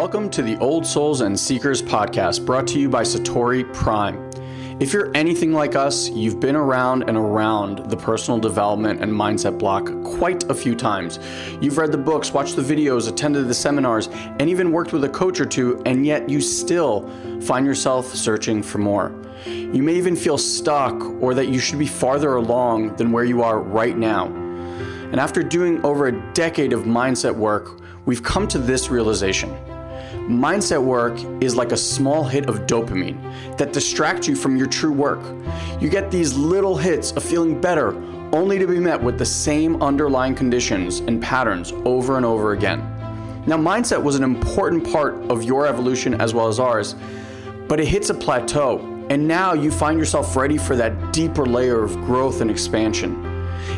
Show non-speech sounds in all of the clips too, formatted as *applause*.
Welcome to the Old Souls and Seekers podcast brought to you by Satori Prime. If you're anything like us, you've been around and around the personal development and mindset block quite a few times. You've read the books, watched the videos, attended the seminars, and even worked with a coach or two, and yet you still find yourself searching for more. You may even feel stuck or that you should be farther along than where you are right now. And after doing over a decade of mindset work, we've come to this realization. Mindset work is like a small hit of dopamine that distracts you from your true work. You get these little hits of feeling better only to be met with the same underlying conditions and patterns over and over again. Now, mindset was an important part of your evolution as well as ours, but it hits a plateau, and now you find yourself ready for that deeper layer of growth and expansion.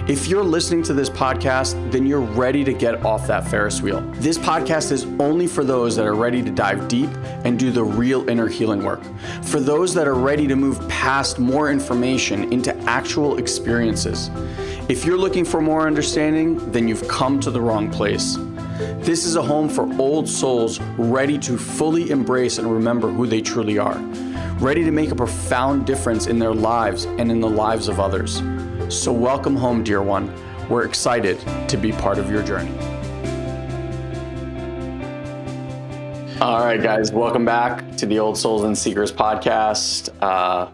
If you're listening to this podcast, then you're ready to get off that Ferris wheel. This podcast is only for those that are ready to dive deep and do the real inner healing work. For those that are ready to move past more information into actual experiences. If you're looking for more understanding, then you've come to the wrong place. This is a home for old souls ready to fully embrace and remember who they truly are, ready to make a profound difference in their lives and in the lives of others. So, welcome home, dear one. We're excited to be part of your journey. All right, guys, welcome back to the Old Souls and Seekers podcast. Uh,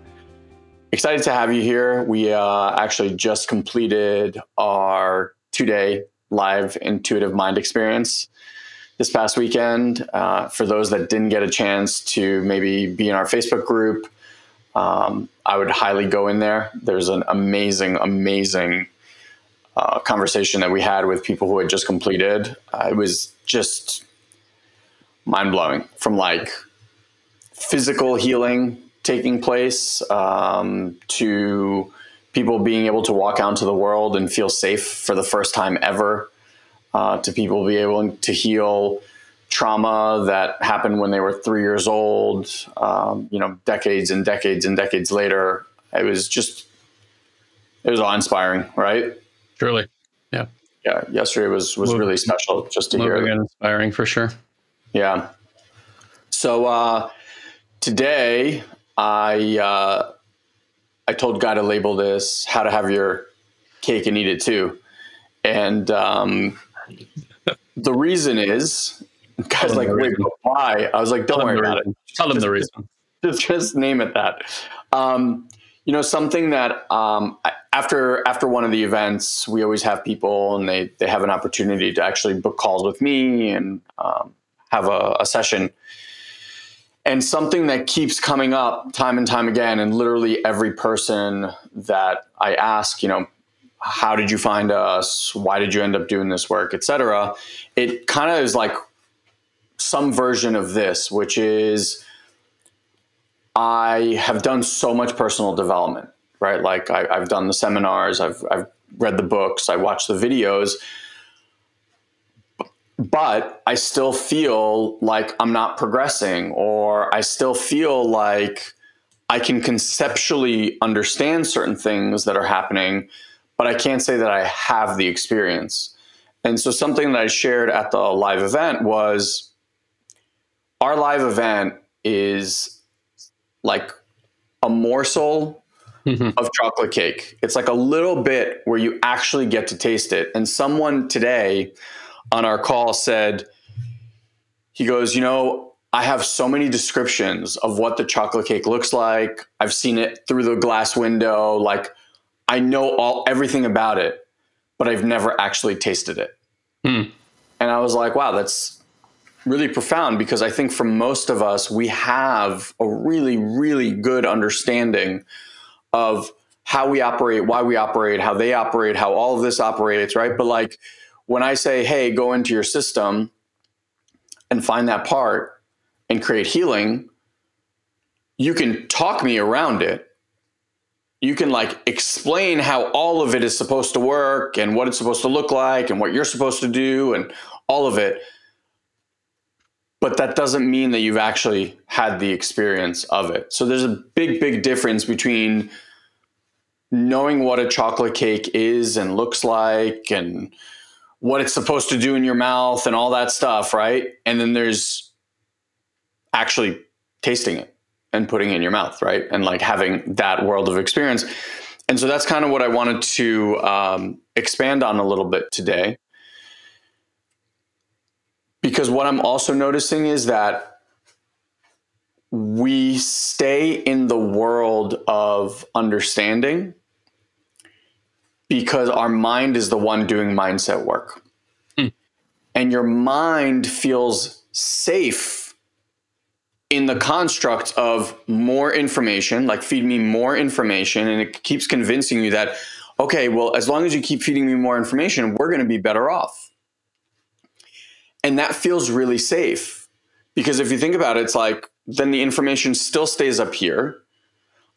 excited to have you here. We uh, actually just completed our two day live intuitive mind experience this past weekend. Uh, for those that didn't get a chance to maybe be in our Facebook group, um, I would highly go in there. There's an amazing, amazing uh, conversation that we had with people who had just completed. Uh, it was just mind blowing from like physical healing taking place um, to people being able to walk out into the world and feel safe for the first time ever, uh, to people be able to heal trauma that happened when they were three years old, um, you know, decades and decades and decades later. It was just, it was awe inspiring, right? Truly. Yeah. Yeah. Yesterday was, was really special just to hear. inspiring for sure. Yeah. So, uh, today I, uh, I told Guy to label this how to have your cake and eat it too. And, um, the reason is Guy's like, wait, but why? I was like, don't Tell worry about it. Tell them Just- the reason. Just, just name it that. Um, you know, something that um, after after one of the events, we always have people, and they they have an opportunity to actually book calls with me and um, have a, a session. And something that keeps coming up time and time again, and literally every person that I ask, you know, how did you find us? Why did you end up doing this work, etc. It kind of is like some version of this, which is I have done so much personal development, right? Like I, I've done the seminars, I've, I've read the books, I watched the videos, but I still feel like I'm not progressing, or I still feel like I can conceptually understand certain things that are happening, but I can't say that I have the experience. And so, something that I shared at the live event was our live event is like a morsel Mhm. of chocolate cake. It's like a little bit where you actually get to taste it. And someone today on our call said, he goes, You know, I have so many descriptions of what the chocolate cake looks like. I've seen it through the glass window. Like, I know all everything about it, but I've never actually tasted it. Hmm. And I was like, wow, that's really profound because I think for most of us, we have a really, really good understanding of how we operate, why we operate, how they operate, how all of this operates, right? But like when I say, hey, go into your system and find that part and create healing, you can talk me around it. You can like explain how all of it is supposed to work and what it's supposed to look like and what you're supposed to do and all of it. But that doesn't mean that you've actually had the experience of it. So there's a big, big difference between knowing what a chocolate cake is and looks like and what it's supposed to do in your mouth and all that stuff, right? And then there's actually tasting it and putting it in your mouth, right? And like having that world of experience. And so that's kind of what I wanted to um, expand on a little bit today. Because what I'm also noticing is that we stay in the world of understanding because our mind is the one doing mindset work. Mm. And your mind feels safe in the construct of more information, like feed me more information, and it keeps convincing you that, okay, well, as long as you keep feeding me more information, we're going to be better off. And that feels really safe because if you think about it, it's like then the information still stays up here.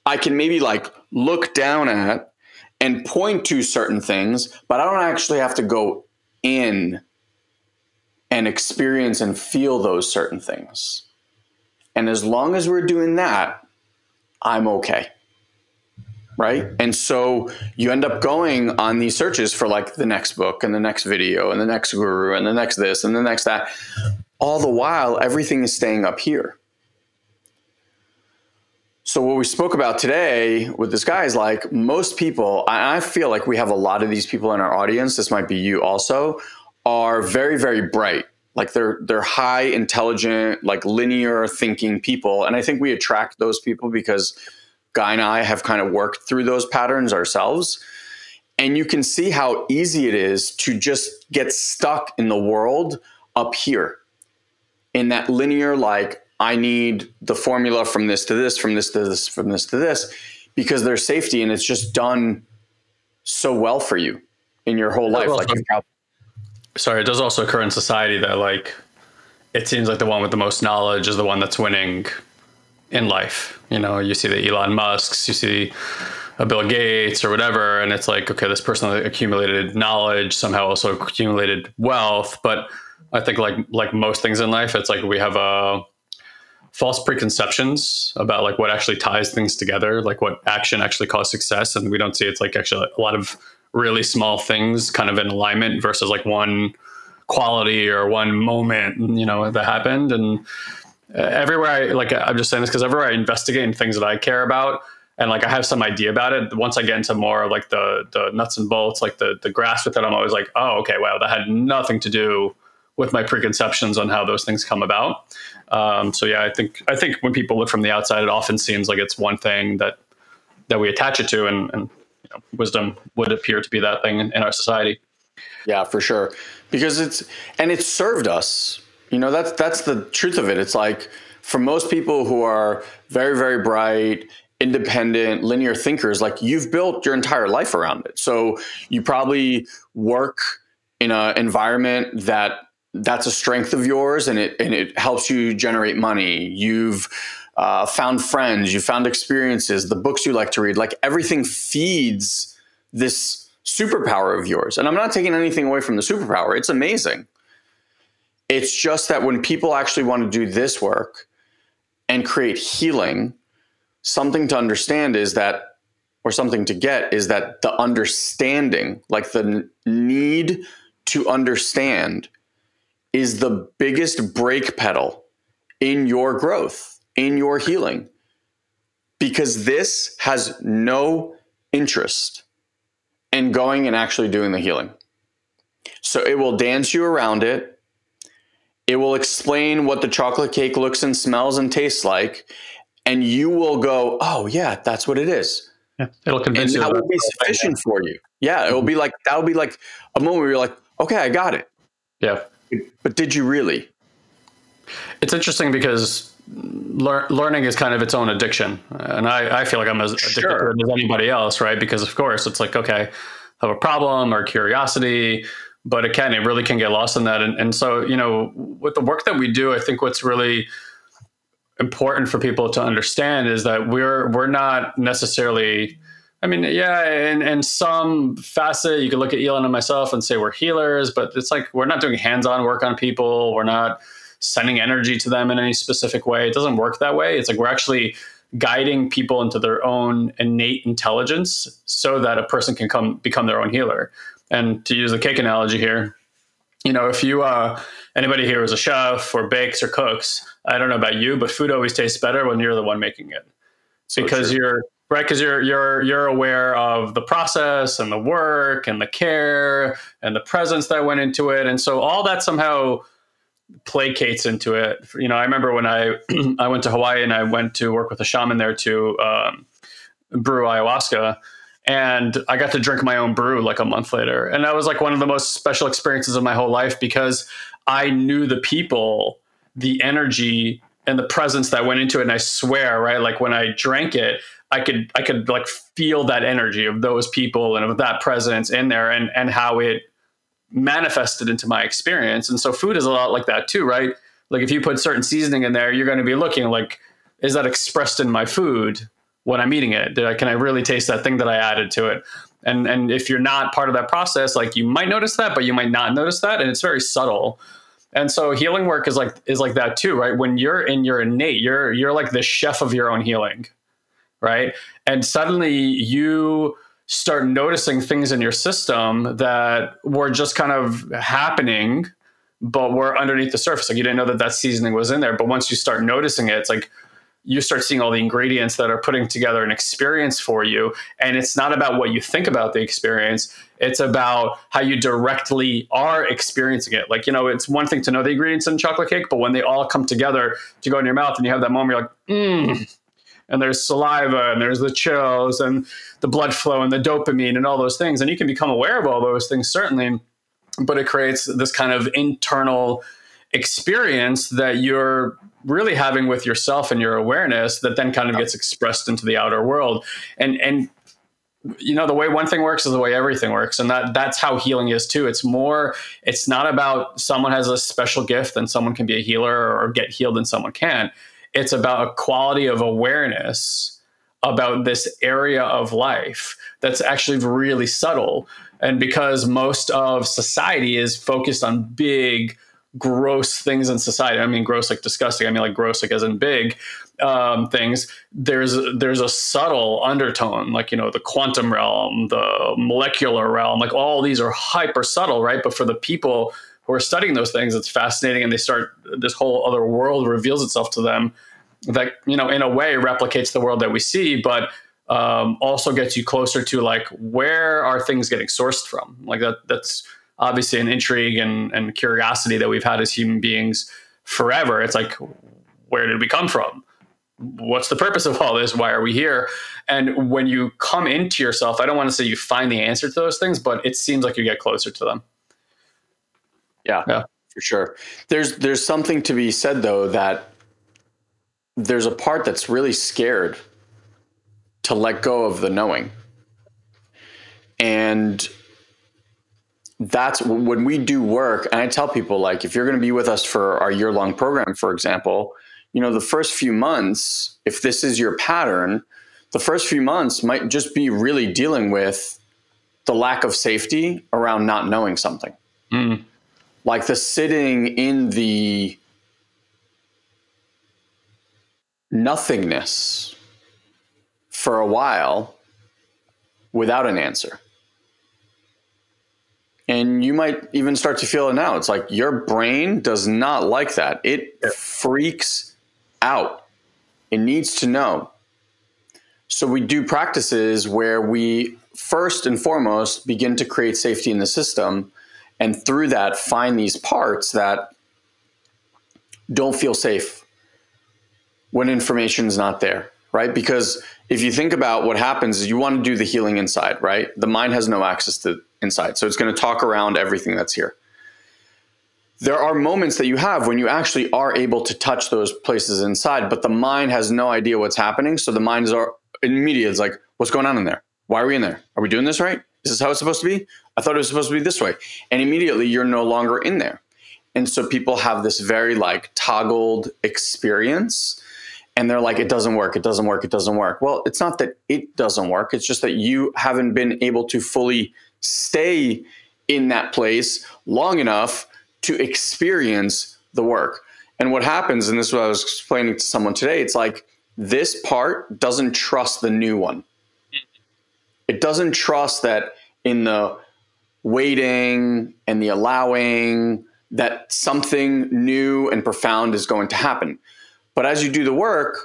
I can maybe like look down at and point to certain things, but I don't actually have to go in and experience and feel those certain things. And as long as we're doing that, I'm okay. Right. And so you end up going on these searches for like the next book and the next video and the next guru and the next this and the next that. All the while, everything is staying up here. So, what we spoke about today with this guy is like most people, I feel like we have a lot of these people in our audience. This might be you also, are very, very bright like they're they're high intelligent like linear thinking people and i think we attract those people because guy and i have kind of worked through those patterns ourselves. And you can see how easy it is to just get stuck in the world up here in that linear like i need the formula from this to this from this to this from this to this because there's safety and it's just done so well for you in your whole life like sorry, it does also occur in society that like it seems like the one with the most knowledge is the one that's winning in life. You know, you see the Elon Musk's, you see a Bill Gates or whatever, and it's like, okay, this person accumulated knowledge, somehow also accumulated wealth. But I think like like most things in life, it's like we have a uh, false preconceptions about like what actually ties things together, like what action actually causes success, and we don't see it's like actually a lot of really small things kind of in alignment versus like one quality or one moment, you know, that happened. And uh, everywhere I like, I'm just saying this because everywhere I investigate in things that I care about, and like I have some idea about it. Once I get into more of like the the nuts and bolts, like the the grasp with it, I'm always like, oh, okay, wow, that had nothing to do with my preconceptions on how those things come about. Um, so yeah, I think I think when people look from the outside, it often seems like it's one thing that that we attach it to, and, and know, wisdom would appear to be that thing in, in our society. Yeah, for sure. Because it's and it's served us. You know, that's that's the truth of it. It's like for most people who are very, very bright, independent, linear thinkers, like you've built your entire life around it. So you probably work in an environment that that's a strength of yours and it and it helps you generate money. You've uh, found friends, you found experiences, the books you like to read, like everything feeds this superpower of yours. And I'm not taking anything away from the superpower, it's amazing. It's just that when people actually want to do this work and create healing, something to understand is that, or something to get is that the understanding, like the need to understand, is the biggest brake pedal in your growth in your healing because this has no interest in going and actually doing the healing. So it will dance you around it. It will explain what the chocolate cake looks and smells and tastes like. And you will go, oh, yeah, that's what it is. Yeah, it'll convince and you. That will be sufficient for you. Yeah, it will mm-hmm. be like, that will be like a moment where you're like, okay, I got it. Yeah. But did you really? It's interesting because lear- learning is kind of its own addiction, and I, I feel like I'm as addicted sure. to it as anybody else, right? Because of course it's like okay, I have a problem or curiosity, but it can it really can get lost in that, and, and so you know with the work that we do, I think what's really important for people to understand is that we're we're not necessarily I mean, yeah, in, in some facet, you could look at Elon and myself and say we're healers, but it's like we're not doing hands-on work on people. We're not sending energy to them in any specific way. It doesn't work that way. It's like we're actually guiding people into their own innate intelligence so that a person can come become their own healer. And to use the cake analogy here, you know, if you uh, anybody here is a chef or bakes or cooks, I don't know about you, but food always tastes better when you're the one making it so because true. you're right because you're you're you're aware of the process and the work and the care and the presence that went into it, and so all that somehow placates into it. You know, I remember when I *clears throat* I went to Hawaii and I went to work with a shaman there to um, brew ayahuasca and I got to drink my own brew like a month later. And that was like one of the most special experiences of my whole life because I knew the people, the energy, and the presence that went into it. And I swear, right, like when I drank it, I could I could like feel that energy of those people and of that presence in there and and how it manifested into my experience. And so food is a lot like that too, right? Like if you put certain seasoning in there, you're going to be looking like, is that expressed in my food? When I'm eating it? I, can I really taste that thing that I added to it? And and if you're not part of that process, like you might notice that, but you might not notice that, and it's very subtle. And so healing work is like is like that too, right? When you're in your innate, you're you're like the chef of your own healing, right? And suddenly you start noticing things in your system that were just kind of happening but were underneath the surface like you didn't know that that seasoning was in there but once you start noticing it it's like you start seeing all the ingredients that are putting together an experience for you. And it's not about what you think about the experience, it's about how you directly are experiencing it. Like, you know, it's one thing to know the ingredients in chocolate cake, but when they all come together to go in your mouth and you have that moment, you're like, mmm. And there's saliva and there's the chills and the blood flow and the dopamine and all those things. And you can become aware of all those things, certainly, but it creates this kind of internal experience that you're really having with yourself and your awareness that then kind of gets expressed into the outer world. And and you know the way one thing works is the way everything works. And that that's how healing is too. It's more it's not about someone has a special gift and someone can be a healer or get healed and someone can it's about a quality of awareness about this area of life that's actually really subtle. And because most of society is focused on big gross things in society. I mean, gross like disgusting. I mean, like gross like as in big um, things. There's there's a subtle undertone, like you know, the quantum realm, the molecular realm. Like all these are hyper subtle, right? But for the people who are studying those things, it's fascinating, and they start this whole other world reveals itself to them that you know, in a way, replicates the world that we see, but um, also gets you closer to like where are things getting sourced from? Like that. That's obviously an intrigue and, and curiosity that we've had as human beings forever. It's like, where did we come from? What's the purpose of all this? Why are we here? And when you come into yourself, I don't want to say you find the answer to those things, but it seems like you get closer to them. Yeah, yeah, for sure. There's there's something to be said though that there's a part that's really scared to let go of the knowing. And that's when we do work and i tell people like if you're going to be with us for our year long program for example you know the first few months if this is your pattern the first few months might just be really dealing with the lack of safety around not knowing something mm. like the sitting in the nothingness for a while without an answer and you might even start to feel it now. It's like your brain does not like that. It yeah. freaks out. It needs to know. So we do practices where we first and foremost begin to create safety in the system and through that find these parts that don't feel safe when information is not there, right? Because if you think about what happens is you want to do the healing inside, right? The mind has no access to inside. So it's going to talk around everything that's here. There are moments that you have when you actually are able to touch those places inside, but the mind has no idea what's happening. So the mind is immediate. It's like, what's going on in there? Why are we in there? Are we doing this right? Is this how it's supposed to be? I thought it was supposed to be this way. And immediately you're no longer in there. And so people have this very like toggled experience and they're like, it doesn't work, it doesn't work, it doesn't work. Well, it's not that it doesn't work. It's just that you haven't been able to fully stay in that place long enough to experience the work. And what happens, and this is what I was explaining to someone today, it's like this part doesn't trust the new one. It doesn't trust that in the waiting and the allowing that something new and profound is going to happen. But as you do the work,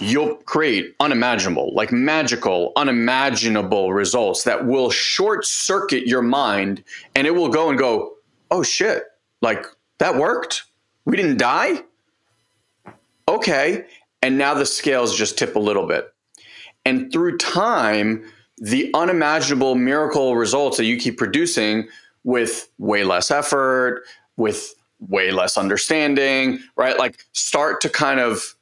you'll create unimaginable, like magical, unimaginable results that will short circuit your mind and it will go and go, oh shit, like that worked. We didn't die. Okay. And now the scales just tip a little bit. And through time, the unimaginable miracle results that you keep producing with way less effort, with way less understanding, right? Like start to kind of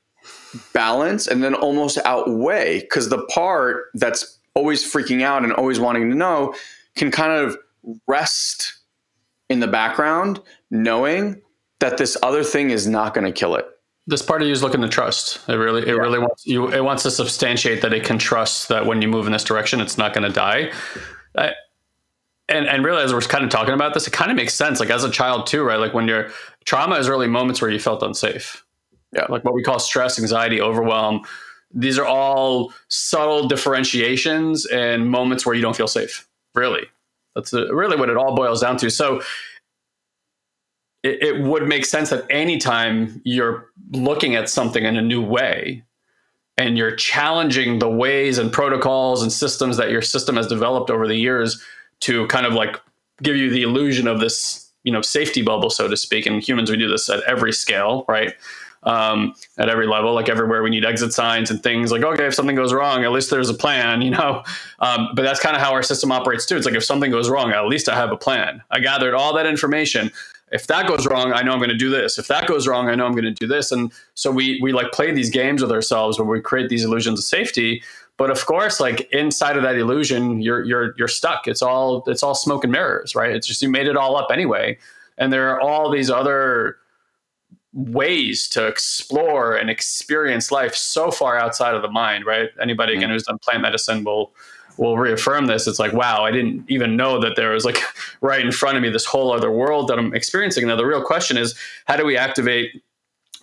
balance and then almost outweigh because the part that's always freaking out and always wanting to know can kind of rest in the background knowing that this other thing is not going to kill it. This part of you is looking to trust. It really it yeah. really wants you it wants to substantiate that it can trust that when you move in this direction it's not going to die. I, and and really as we're kind of talking about this it kind of makes sense like as a child too right? Like when you're trauma is really moments where you felt unsafe yeah. like what we call stress, anxiety, overwhelm. These are all subtle differentiations and moments where you don't feel safe. Really, that's uh, really what it all boils down to. So it, it would make sense that anytime you're looking at something in a new way, and you're challenging the ways and protocols and systems that your system has developed over the years to kind of like give you the illusion of this you know safety bubble so to speak and humans we do this at every scale right um, at every level. Like everywhere, we need exit signs and things. Like, okay, if something goes wrong, at least there's a plan, *laughs* you know. Um, but that's kind of how our system operates too. It's like if something goes wrong, at least I have a plan. I gathered all that information. If that goes wrong, I know I'm going to do this. If that goes wrong, I know I'm going to do this. And so we we like play these games with ourselves where we create these illusions of safety. But of course, like inside of that illusion, you're you're you're stuck. It's all it's all smoke and mirrors, right? It's just you made it all up anyway. And there are all these other ways to explore and experience life so far outside of the mind, right? Anybody again mm-hmm. who's done plant medicine will will reaffirm this. It's like, wow, I didn't even know that there was like *laughs* right in front of me this whole other world that I'm experiencing. Now the real question is how do we activate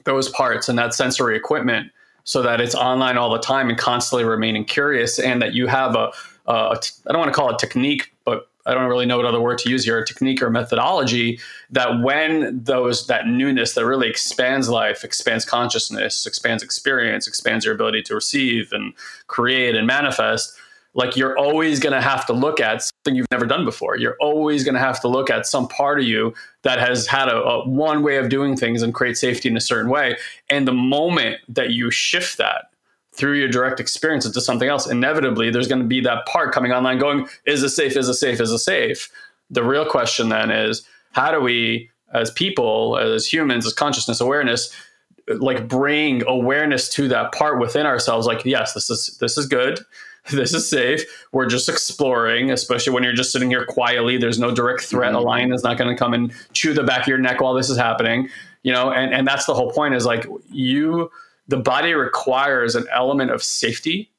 those parts and that sensory equipment so that it's online all the time and constantly remaining curious and that you have a a I don't want to call it technique, but I don't really know what other word to use here, a technique or methodology that when those that newness that really expands life, expands consciousness, expands experience, expands your ability to receive and create and manifest, like you're always going to have to look at something you've never done before. You're always going to have to look at some part of you that has had a, a one way of doing things and create safety in a certain way. And the moment that you shift that through your direct experience into something else, inevitably there's going to be that part coming online going, is it safe? Is it safe? Is it safe? The real question then is how do we, as people, as humans, as consciousness awareness, like bring awareness to that part within ourselves like yes this is this is good *laughs* this is safe we're just exploring especially when you're just sitting here quietly there's no direct threat mm-hmm. a lion is not going to come and chew the back of your neck while this is happening you know and and that's the whole point is like you the body requires an element of safety,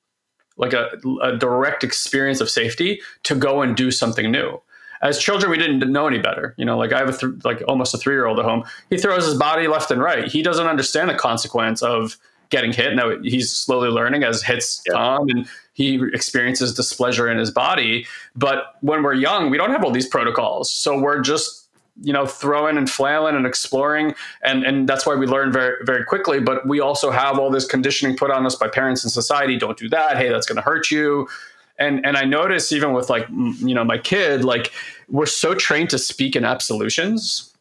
like a, a direct experience of safety to go and do something new. As children we didn't know any better you know like i have a th- like almost a three year old at home. He throws his body left and right. He doesn't understand the consequence of getting hit. Now he's slowly learning as hits yeah. come and he experiences displeasure in his body. But when we're young we don't have all these protocols. So we're just you know throwing and flailing and exploring. And and that's why we learn very very quickly. But we also have all this conditioning put on us by parents and society. Don't do that. Hey that's going to hurt you. And and i notice even with like you know my kid like we're so trained to speak in absolutions.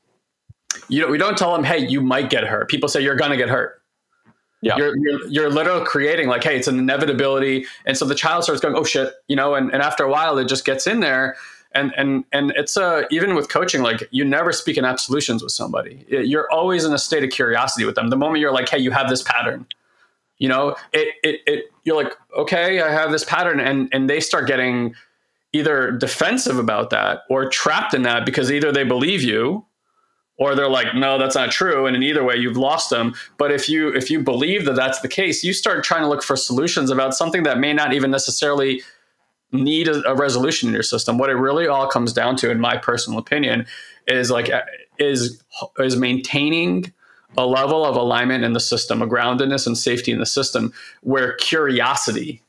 You know we don't tell them hey you might get hurt. People say you're going to get hurt. Yeah. You're, you're, you're literally creating like, hey, it's an inevitability. And so the child starts going, oh shit, you know, and, and after a while it just gets in there and and and it's uh even with coaching like you never speak in absolutions with somebody. You're always in a state of curiosity with them. The moment you're like hey you have this pattern you know it it, it you're like okay i have this pattern. And and they start getting either defensive about that or trapped in that because either they believe you or they're like no that's not true. And in either way you've lost them. But if you if you believe that that's the case you start trying to look for solutions about something that may not even necessarily need a, a, resolution in your system. What it really all comes down to, in my personal opinion, is like is is maintaining a level of alignment in the system, a groundedness and safety in the system, where curiosity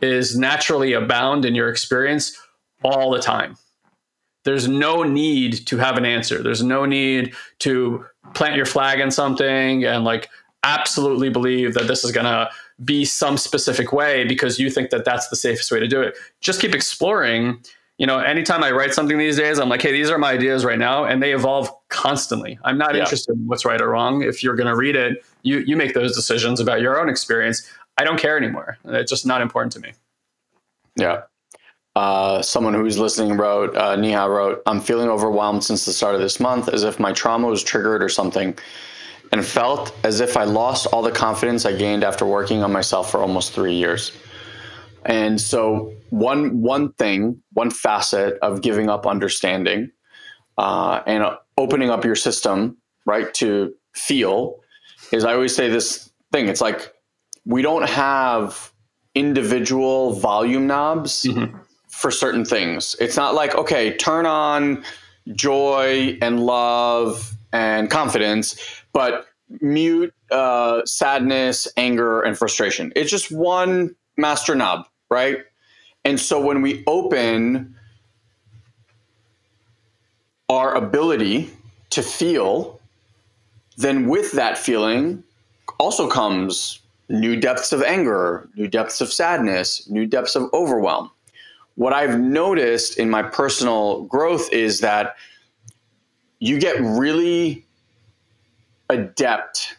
is naturally abound in your experience all the time. there's no need to have an answer. There's no need to plant your flag in something and like absolutely believe that this is going to be some specific way because you think that that's the safest way to do it. Just keep exploring. You know, anytime I write something these days, I'm like, hey, these are my ideas right now, and they evolve constantly. I'm not yeah. interested in what's right or wrong. If you're going to read it, you you make those decisions about your own experience. I don't care anymore. It's just not important to me. Yeah. Uh, someone who's listening wrote, uh, Niha wrote, I'm feeling overwhelmed since the start of this month as if my trauma was triggered or something and felt as if I lost all the confidence I gained after working on myself for almost three years. And so, one one thing, one facet of giving up understanding uh, and opening up your system, right, to feel, is I always say this thing. It's like we don't have individual volume knobs mm-hmm. for certain things. It's not like okay, turn on joy and love and confidence but mute uh, sadness, anger, and frustration. It's just one master knob, right? And so when we open our ability to feel, then with that feeling also comes new depths of anger, new depths of sadness, new depths of overwhelm. What I've noticed in my personal growth is that you get really adept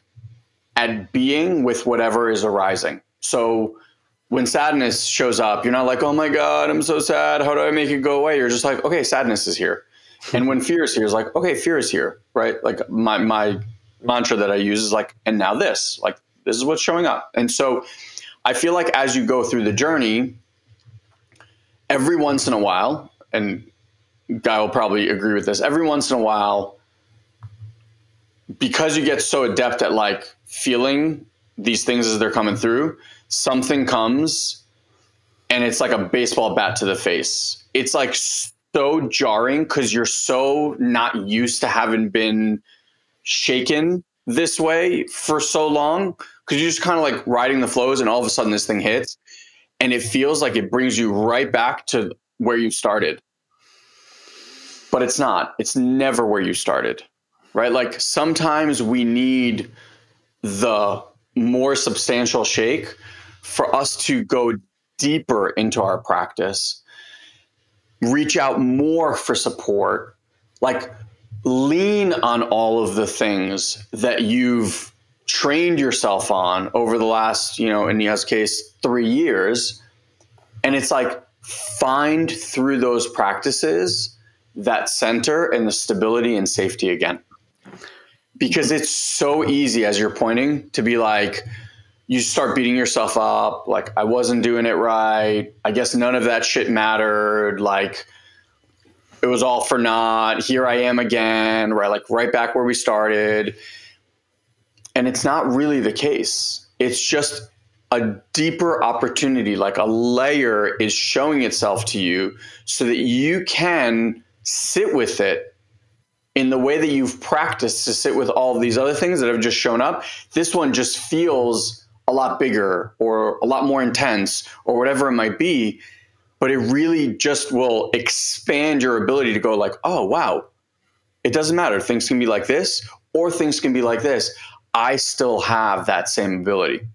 at being with whatever is arising. So when sadness shows up, you're not like, oh my God, I'm so sad. How do I make it go away? You're just like, okay, sadness is here. *laughs* And when fear is here, it's like, okay, fear is here, right? Like my, my mantra that I use is like, and now this, like, this is what's showing up. And so I feel like as you go through the journey, every once in a while, and Guy will probably agree with this, every once in a while, because you get so adept at like feeling these things as they're coming through, something comes and it's like a baseball bat to the face. It's like so jarring because you're so not used to having been shaken this way for so long because you're just kind of like riding the flows and all of a sudden this thing hits and it feels like it brings you right back to where you started. But it's not. It's never where you started right? Like sometimes we need the more substantial shake for us to go deeper into our practice, reach out more for support, like lean on all of the things that you've trained yourself on over the last, you know, in Niha's case, three years. And it's like find through those practices that center and the stability and safety again. Because it's so easy as you're pointing to be like you start beating yourself up like i wasn't doing it right. I guess none of that shit mattered. Like it was all for naught. Here i am again right like right back where we started. And it's not really the case. It's just a deeper opportunity like a layer is showing itself to you so that you can sit with it in the way that you've practiced to sit with all these other things that have just shown up, this one just feels a lot bigger or a lot more intense or whatever it might be. But it really just will expand your ability to go like, oh wow, it doesn't matter. Things can be like this or things can be like this. I still have that same ability.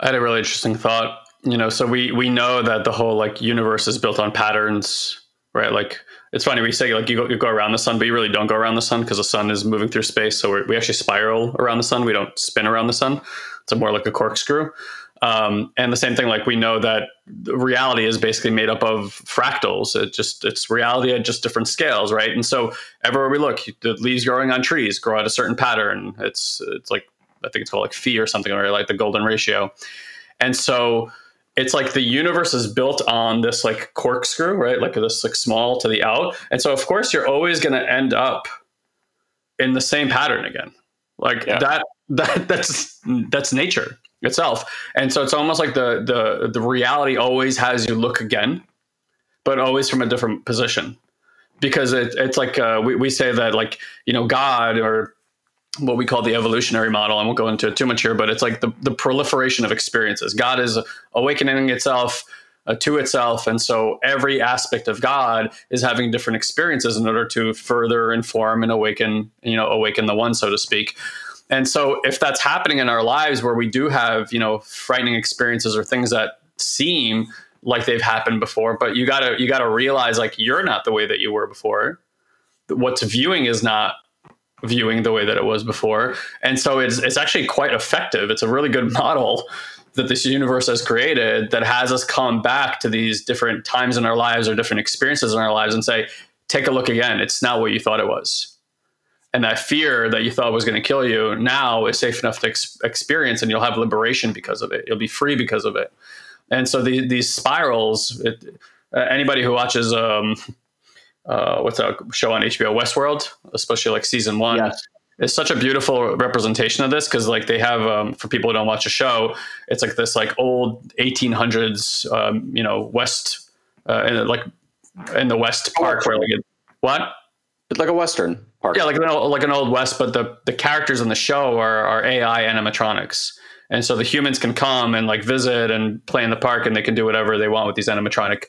I had a really interesting thought. You know, so we we know that the whole like universe is built on patterns, right? Like it's funny we say like you go, you go around the sun but you really don't go around the sun because the sun is moving through space. So we actually spiral around the sun. We don't spin around the sun. It's more like a corkscrew. Um, and the same thing like we know that reality is basically made up of fractals. It just it's reality at just different scales right? And so everywhere we look the leaves growing on trees grow at a certain pattern. It's it's like i think it's called like phi or something or like the golden ratio. And so it's like the universe is built on this like corkscrew, right? Like this like small to the out. And so of course you're always going to end up in the same pattern again. Like yeah. that that *laughs* that's that's nature itself. And so it's almost like the the the reality always has you look again, but always from a different position. Because it, it's like uh, we, we say that like you know God or what we call the evolutionary model. I won't go into it too much here, but it's like the, the proliferation of experiences. God is awakening itself uh, to itself. And so every aspect of God is having different experiences in order to further inform and awaken, you know, awaken the one, so to speak. And so if that's happening in our lives where we do have, you know, frightening experiences or things that seem like they've happened before, but you gotta you gotta realize like you're not the way that you were before. What's viewing is not viewing the way that it was before. And so it's it's actually quite effective. It's a really good *laughs* model that this universe has created that has us come back to these different times in our lives or different experiences in our lives and say, take a look again. It's not what you thought it was. And that fear that you thought was going to kill you now is safe enough to ex- experience, and you'll have liberation because of it. You'll be free because of it. And so the, these spirals, it, uh, anybody who watches um, uh, what's a show on HBO, Westworld, especially like season one, yes. It's such a beautiful representation of this because like they have um, for people who don't watch the show it's like this like old 1800s um, you know west uh, in, like in the west park where like it, what? It's like a western park. Yeah like an old, like an old west but the the characters in the show are, are ai animatronics. And so the humans can come and like visit and play in the park and they can do whatever they want with these animatronic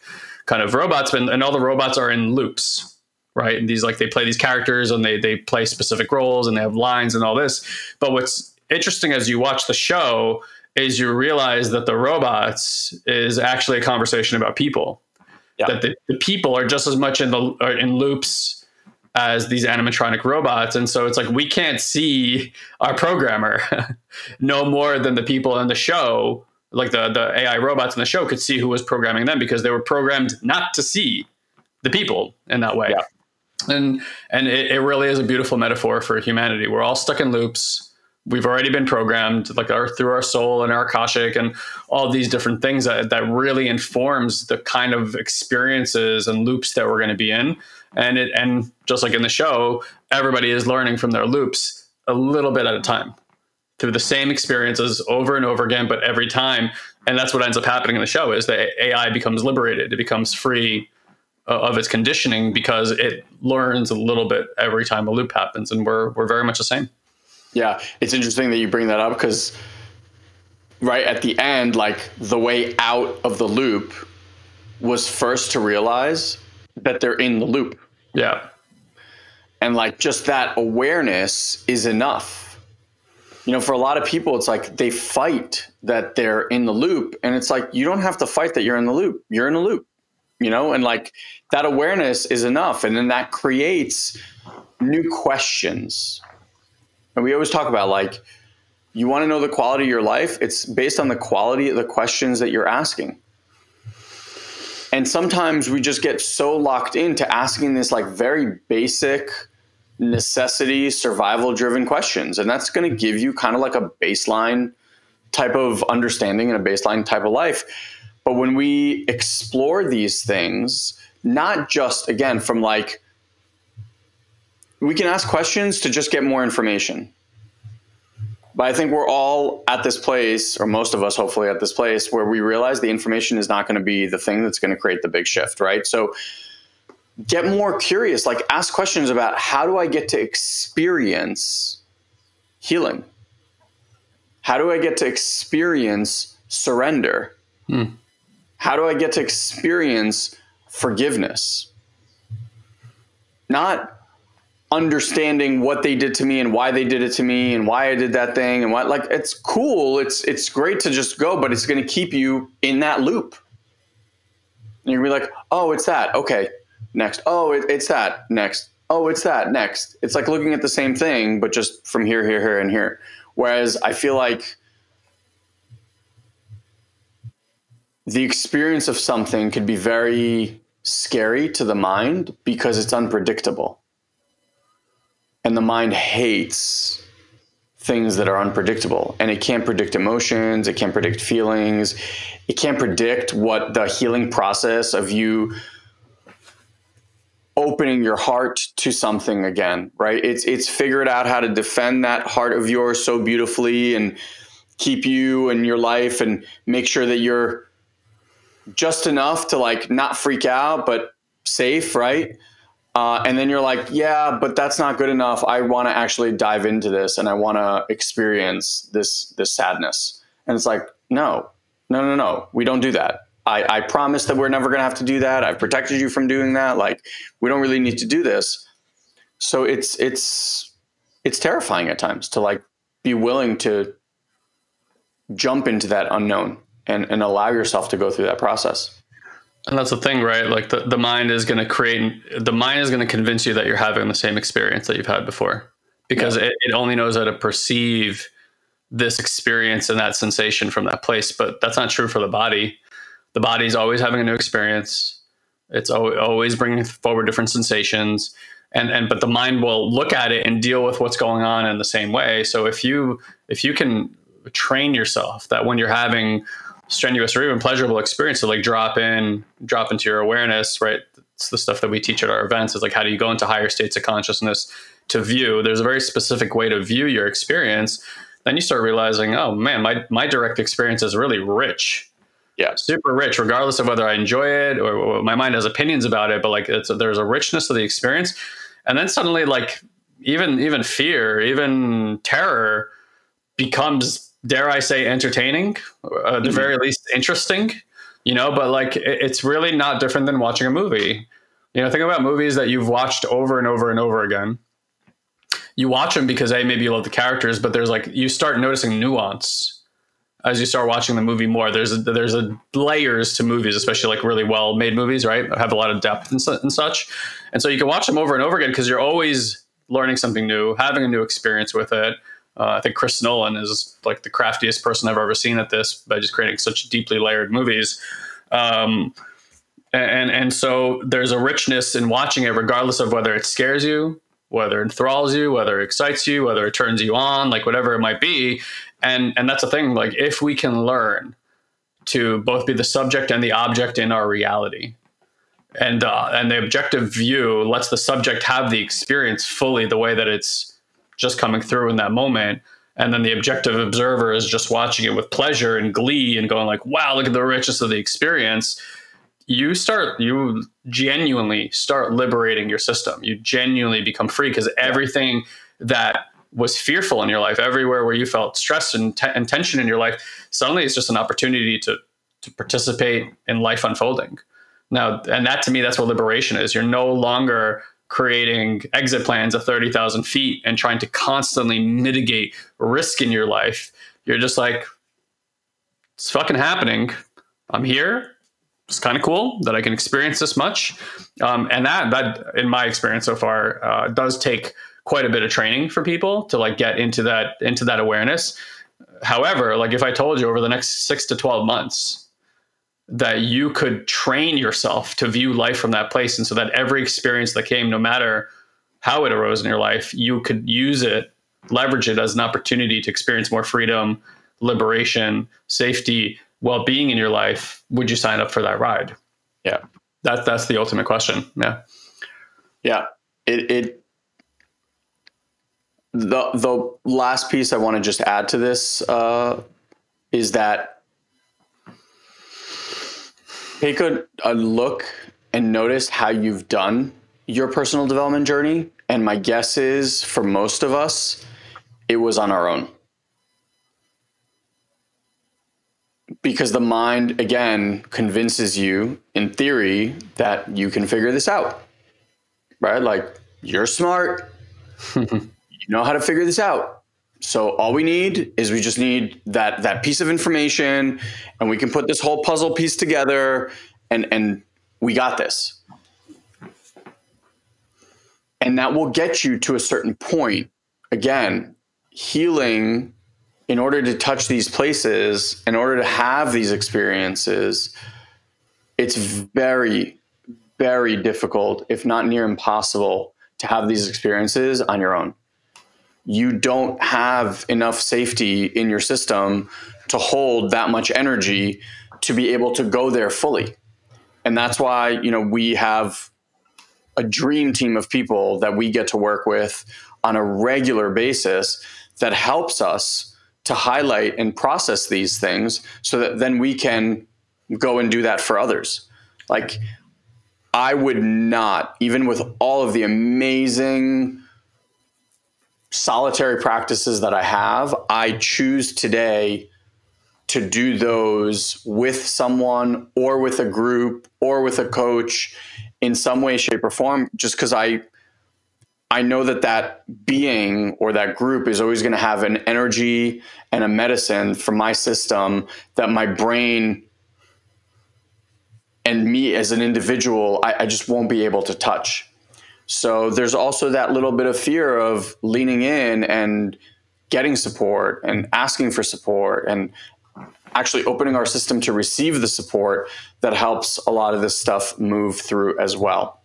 kind of robots and, and all the robots are in loops right? And these like they play these characters and they they play specific roles and they have lines and all this. But what's interesting as you watch the show is you realize that the robots is actually a conversation about people. Yeah. That the, the people are just as much in the in loops as these animatronic robots, and so it's like we can't see our programmer *laughs* no more than the people in the show, like the the AI robots in the show, could see who was programming them because they were programmed not to see the people in that way. Yeah and and it, it really is a beautiful metaphor for humanity. We're all stuck in loops. We've already been programmed, like our through our soul and our akashic, and all these different things that that really informs the kind of experiences and loops that we're going to be in. And it and just like in the show, everybody is learning from their loops a little bit at a time through the same experiences over and over again, but every time. And that's what ends up happening in the show is that AI becomes liberated. It becomes free uh, of its conditioning because it learns a little bit every time a loop happens, and we're we're very much the same. Yeah, it's interesting that you bring that up because right at the end, like the way out of the loop was first to realize that they're in the loop. Yeah. And like just that awareness is enough. You know, for a lot of people, it's like they fight that they're in the loop. And it's like, you don't have to fight that you're in the loop. You're in the loop you know and like that awareness is enough and then that creates new questions and we always talk about like you want to know the quality of your life it's based on the quality of the questions that you're asking and sometimes we just get so locked into asking this like very basic necessity survival driven questions and that's going to give you kind of like a baseline type of understanding and a baseline type of life but when we explore these things, not just again from like, we can ask questions to just get more information. But I think we're all at this place, or most of us hopefully at this place, where we realize the information is not going to be the thing that's going to create the big shift, right? So get more curious, like ask questions about how do I get to experience healing? How do I get to experience surrender? Hmm. How do I get to experience forgiveness? Not understanding what they did to me and why they did it to me and why I did that thing and what like it's cool. It's it's great to just go, but it's going to keep you in that loop. And you're gonna be like, oh, it's that. Okay, next. Oh, it, it's that. Next. Oh, it's that. Next. It's like looking at the same thing, but just from here, here, here, and here. Whereas I feel like the experience of something could be very scary to the mind because it's unpredictable. And the mind hates things that are unpredictable. And it can't predict emotions, it can't predict feelings, it can't predict what the healing process of you opening your heart to something again, right? It's it's figured out how to defend that heart of yours so beautifully and keep you and your life and make sure that you're just enough to like not freak out, but safe, right? Uh, and then you're like, yeah, but that's not good enough. I want to actually dive into this and I want to experience this this sadness. And it's like, no, no, no, no. We don't do that. I, I promise that we're never going to have to do that. I've protected you from doing that. Like, we don't really need to do this. So it's it's it's terrifying at times to like be willing to jump into that unknown and, and allow yourself to go through that process. And that's the thing, right? Like the, the mind is going to create, the mind is going to convince you that you're having the same experience that you've had before because yeah. it, it only knows how to perceive this experience and that sensation from that place. But that's not true for the body. The body is always having a new experience. It's always bringing forward different sensations. And, and but the mind will look at it and deal with what's going on in the same way. So if you if you can train yourself that when you're having strenuous or even pleasurable experience to like drop in, drop into your awareness, right? It's the stuff that we teach at our events is like how do you go into higher states of consciousness to view. There's a very specific way to view your experience. Then you start realizing, oh man, my my direct experience is really rich. Yeah, super rich, regardless of whether I enjoy it or, or my mind has opinions about it. But like, it's there's a richness to the experience, and then suddenly, like, even even fear, even terror becomes dare I say, entertaining, uh, at the mm-hmm. very least interesting, you know, but like it, it's really not different than watching a movie. You know, think about movies that you've watched over and over and over again. You watch them because hey maybe you love the characters, but there's like, you start noticing nuance as you start watching the movie more. There's a, there's a layers to movies, especially like really well made movies, right? Have a lot of depth and, su- and such. And so you can watch them over and over again because you're always learning something new, having a new experience with it uh, I think Chris Nolan is like the craftiest person I've ever seen at this by just creating such deeply layered movies. Um, and and so there's a richness in watching it, regardless of whether it scares you, whether it enthralls you, whether it excites you, whether it turns you on, like whatever it might be. And and that's the thing. Like if we can learn to both be the subject and the object in our reality, and uh, and the objective view lets the subject have the experience fully the way that it's just coming through in that moment and then the objective observer is just watching it with pleasure and glee and going like wow look at the richness of the experience you start you genuinely start liberating your system you genuinely become free because everything that was fearful in your life everywhere where you felt stress and, and tension in your life suddenly it's just an opportunity to to participate in life unfolding now and that to me that's what liberation is you're no longer creating exit plans of 30,000 feet and trying to constantly mitigate risk in your life. You're just like, it's fucking happening. I'm here. It's kind of cool that I can experience this much. Um, and that, that, in my experience so far, uh, does take quite a bit of training for people to like get into that into that awareness. However, like if I told you over the next six to 12 months, that you could train yourself to view life from that place. And so that every experience that came, no matter how it arose in your life, you could use it, leverage it as an opportunity to experience more freedom, liberation, safety, well being in your life. Would you sign up for that ride? Yeah. That, that's the ultimate question. Yeah. Yeah. It, it, the, the last piece I want to just add to this uh, is that take a, a look and notice how you've done your personal development journey. And my guess is for most of us, it was on our own. Because the mind, again, convinces you in theory that you can figure this out, right? Like, you're smart, *laughs* you know how to figure this out. So all we need is we just need that that piece of information, and we can put this whole puzzle piece together, and and we got this. And that will get you to a certain point. Again, healing in order to touch these places, in order to have these experiences, it's very, very difficult, if not near impossible, to have these experiences on your own you don't have enough safety in your system to hold that much energy to be able to go there fully. And that's why, you know, we have a dream team of people that we get to work with on a regular basis that helps us to highlight and process these things so that then we can go and do that for others. Like I would not, even with all of the amazing solitary practices that I have, I choose today to do those with someone or with a group or with a coach in some way shape or form just because i i know that that being or that group is always going to have an energy and a medicine for my system that my brain and me as an individual I, I just won't be able to touch so there's also that little bit of fear of leaning in and getting support and asking for support and actually opening our system to receive the support that helps a lot of this stuff move through as well.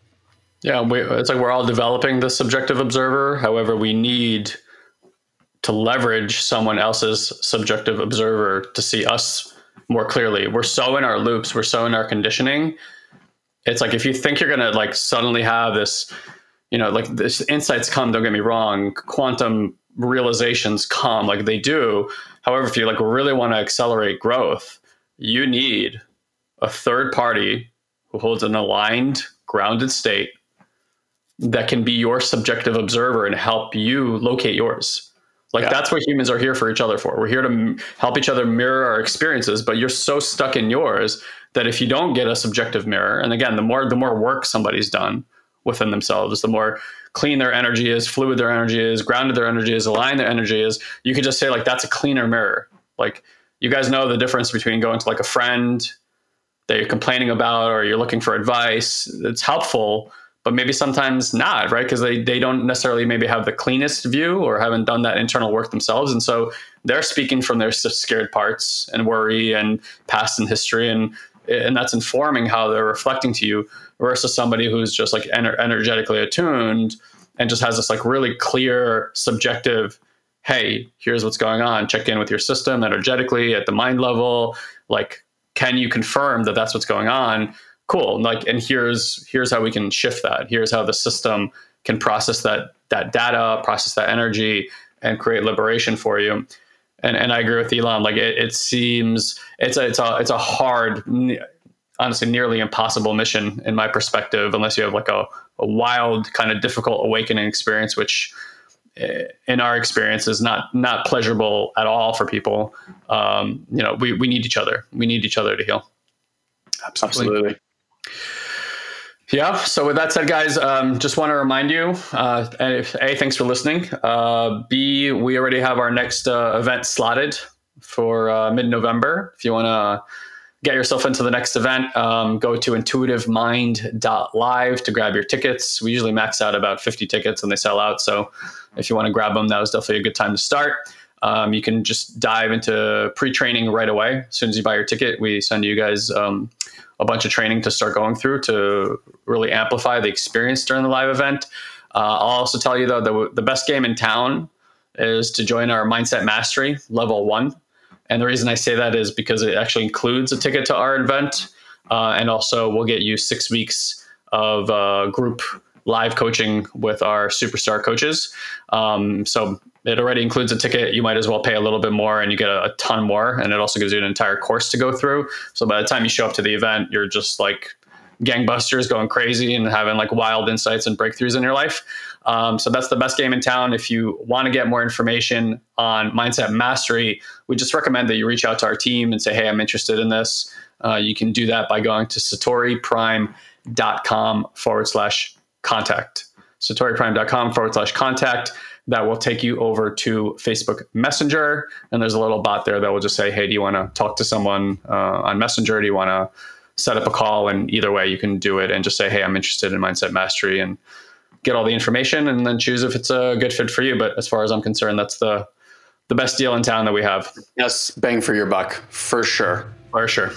Yeah, we, it's like we're all developing the subjective observer. However, we need to leverage someone else's subjective observer to see us more clearly. We're so in our loops, we're so in our conditioning. It's like if you think you're going to like suddenly have this you know, like this insights come, don't get me wrong, quantum realizations come like they do. However, if you like really want to accelerate growth, you need a third party who holds an aligned, grounded state that can be your subjective observer and help you locate yours. Like yeah. that's what humans are here for each other for. We're here to help each other mirror our experiences, but you're so stuck in yours that if you don't get a subjective mirror, and again, the more the more work somebody's done, within themselves. The more clean their energy is, fluid their energy is, grounded their energy is, aligned their energy is, you could just say like that's a cleaner mirror. Like you guys know the difference between going to like a friend that you're complaining about or you're looking for advice. It's helpful, but maybe sometimes not, right? Because they, they don't necessarily maybe have the cleanest view or haven't done that internal work themselves. And so they're speaking from their scared parts and worry and past and history. And, and that's informing how they're reflecting to you versus somebody who's just like ener- energetically attuned and just has this like really clear subjective hey here's what's going on. Check in with your system energetically at the mind level. Like can you confirm that that's what's going on? Cool. Like and here's here's how we can shift that. Here's how the system can process that that data process that energy and create liberation for you and and I agree with Elon like it, it seems it's a it's a it's a hard honestly nearly impossible mission in my perspective, unless you have like a, a wild kind of difficult awakening experience, which eh, in our experience is not not pleasurable at all for people. Um, you know, we, we need each other. We need each other to heal. Absolutely. Absolutely. Yeah. So with that said, guys, um, just want to remind you: uh, a, thanks for listening. Uh, B, we already have our next uh, event slotted for uh, mid-November. If you want to get yourself into the next event, um, go to intuitivemind.live to grab your tickets. We usually max out about 50 tickets and they sell out. So if you want to grab them, that was definitely a good time to start. Um, you can just dive into pre training right away. As soon as you buy your ticket, we send you guys um, a bunch of training to start going through to really amplify the experience during the live event. Uh, I'll also tell you, though, the, the best game in town is to join our Mindset Mastery level one. And the reason I say that is because it actually includes a ticket to our event. Uh, and also, we'll get you six weeks of uh, group live coaching with our superstar coaches. Um, so it already includes a ticket. You might as well pay a little bit more and you get a, a, ton more. And it also gives you an entire course to go through. So by the time you show up to the event, you're just like gangbusters going crazy and having like wild insights and breakthroughs in your life. Um, so that's the best game in town. If you want to get more information on mindset mastery, we just recommend that you reach out to our team and say, hey, I'm interested in this. Uh, you can do that by going to satoriprime.com forward slash contact. satoriprime.com forward slash contact. That will take you over to Facebook Messenger. And there's a little bot there that will just say, hey, do you want to talk to someone uh, on Messenger? Do you want to set up a call? And either way, you can do it and just say, hey, I'm interested in mindset mastery. And get all the information and then choose if it's a good fit for you. But as far as I'm concerned, that's the the best deal in town that we have. Yes, bang for your buck, for sure. For sure.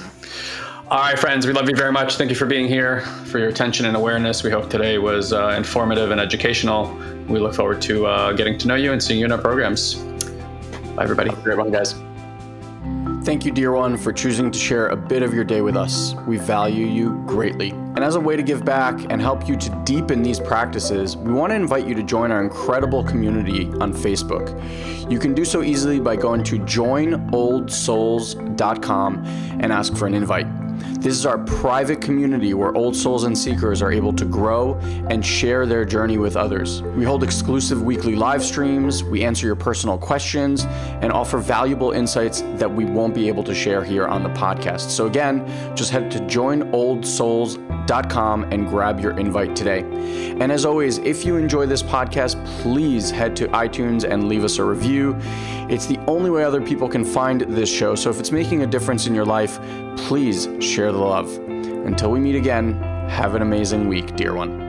All right, friends, we love you very much. Thank you for being here, for your attention and awareness. We hope today was uh, informative and educational. We look forward to uh, getting to know you and seeing you in our programs. Bye, everybody. Have a great one, guys. Thank you, dear one, for choosing to share a bit of your day with us. We value you greatly. And as a way to give back and help you to deepen these practices, we want to invite you to join our incredible community on Facebook. You can do so easily by going to joinoldsouls.com and ask for an invite. This is our private community where old souls and seekers are able to grow and share their journey with others. We hold exclusive weekly live streams, we answer your personal questions, and offer valuable insights that we won't be able to share here on the podcast. So, again, just head to joinoldsouls.com and grab your invite today. And as always, if you enjoy this podcast, please head to iTunes and leave us a review. It's the only way other people can find this show. So, if it's making a difference in your life, please share the love. Until we meet again, have an amazing week, dear one.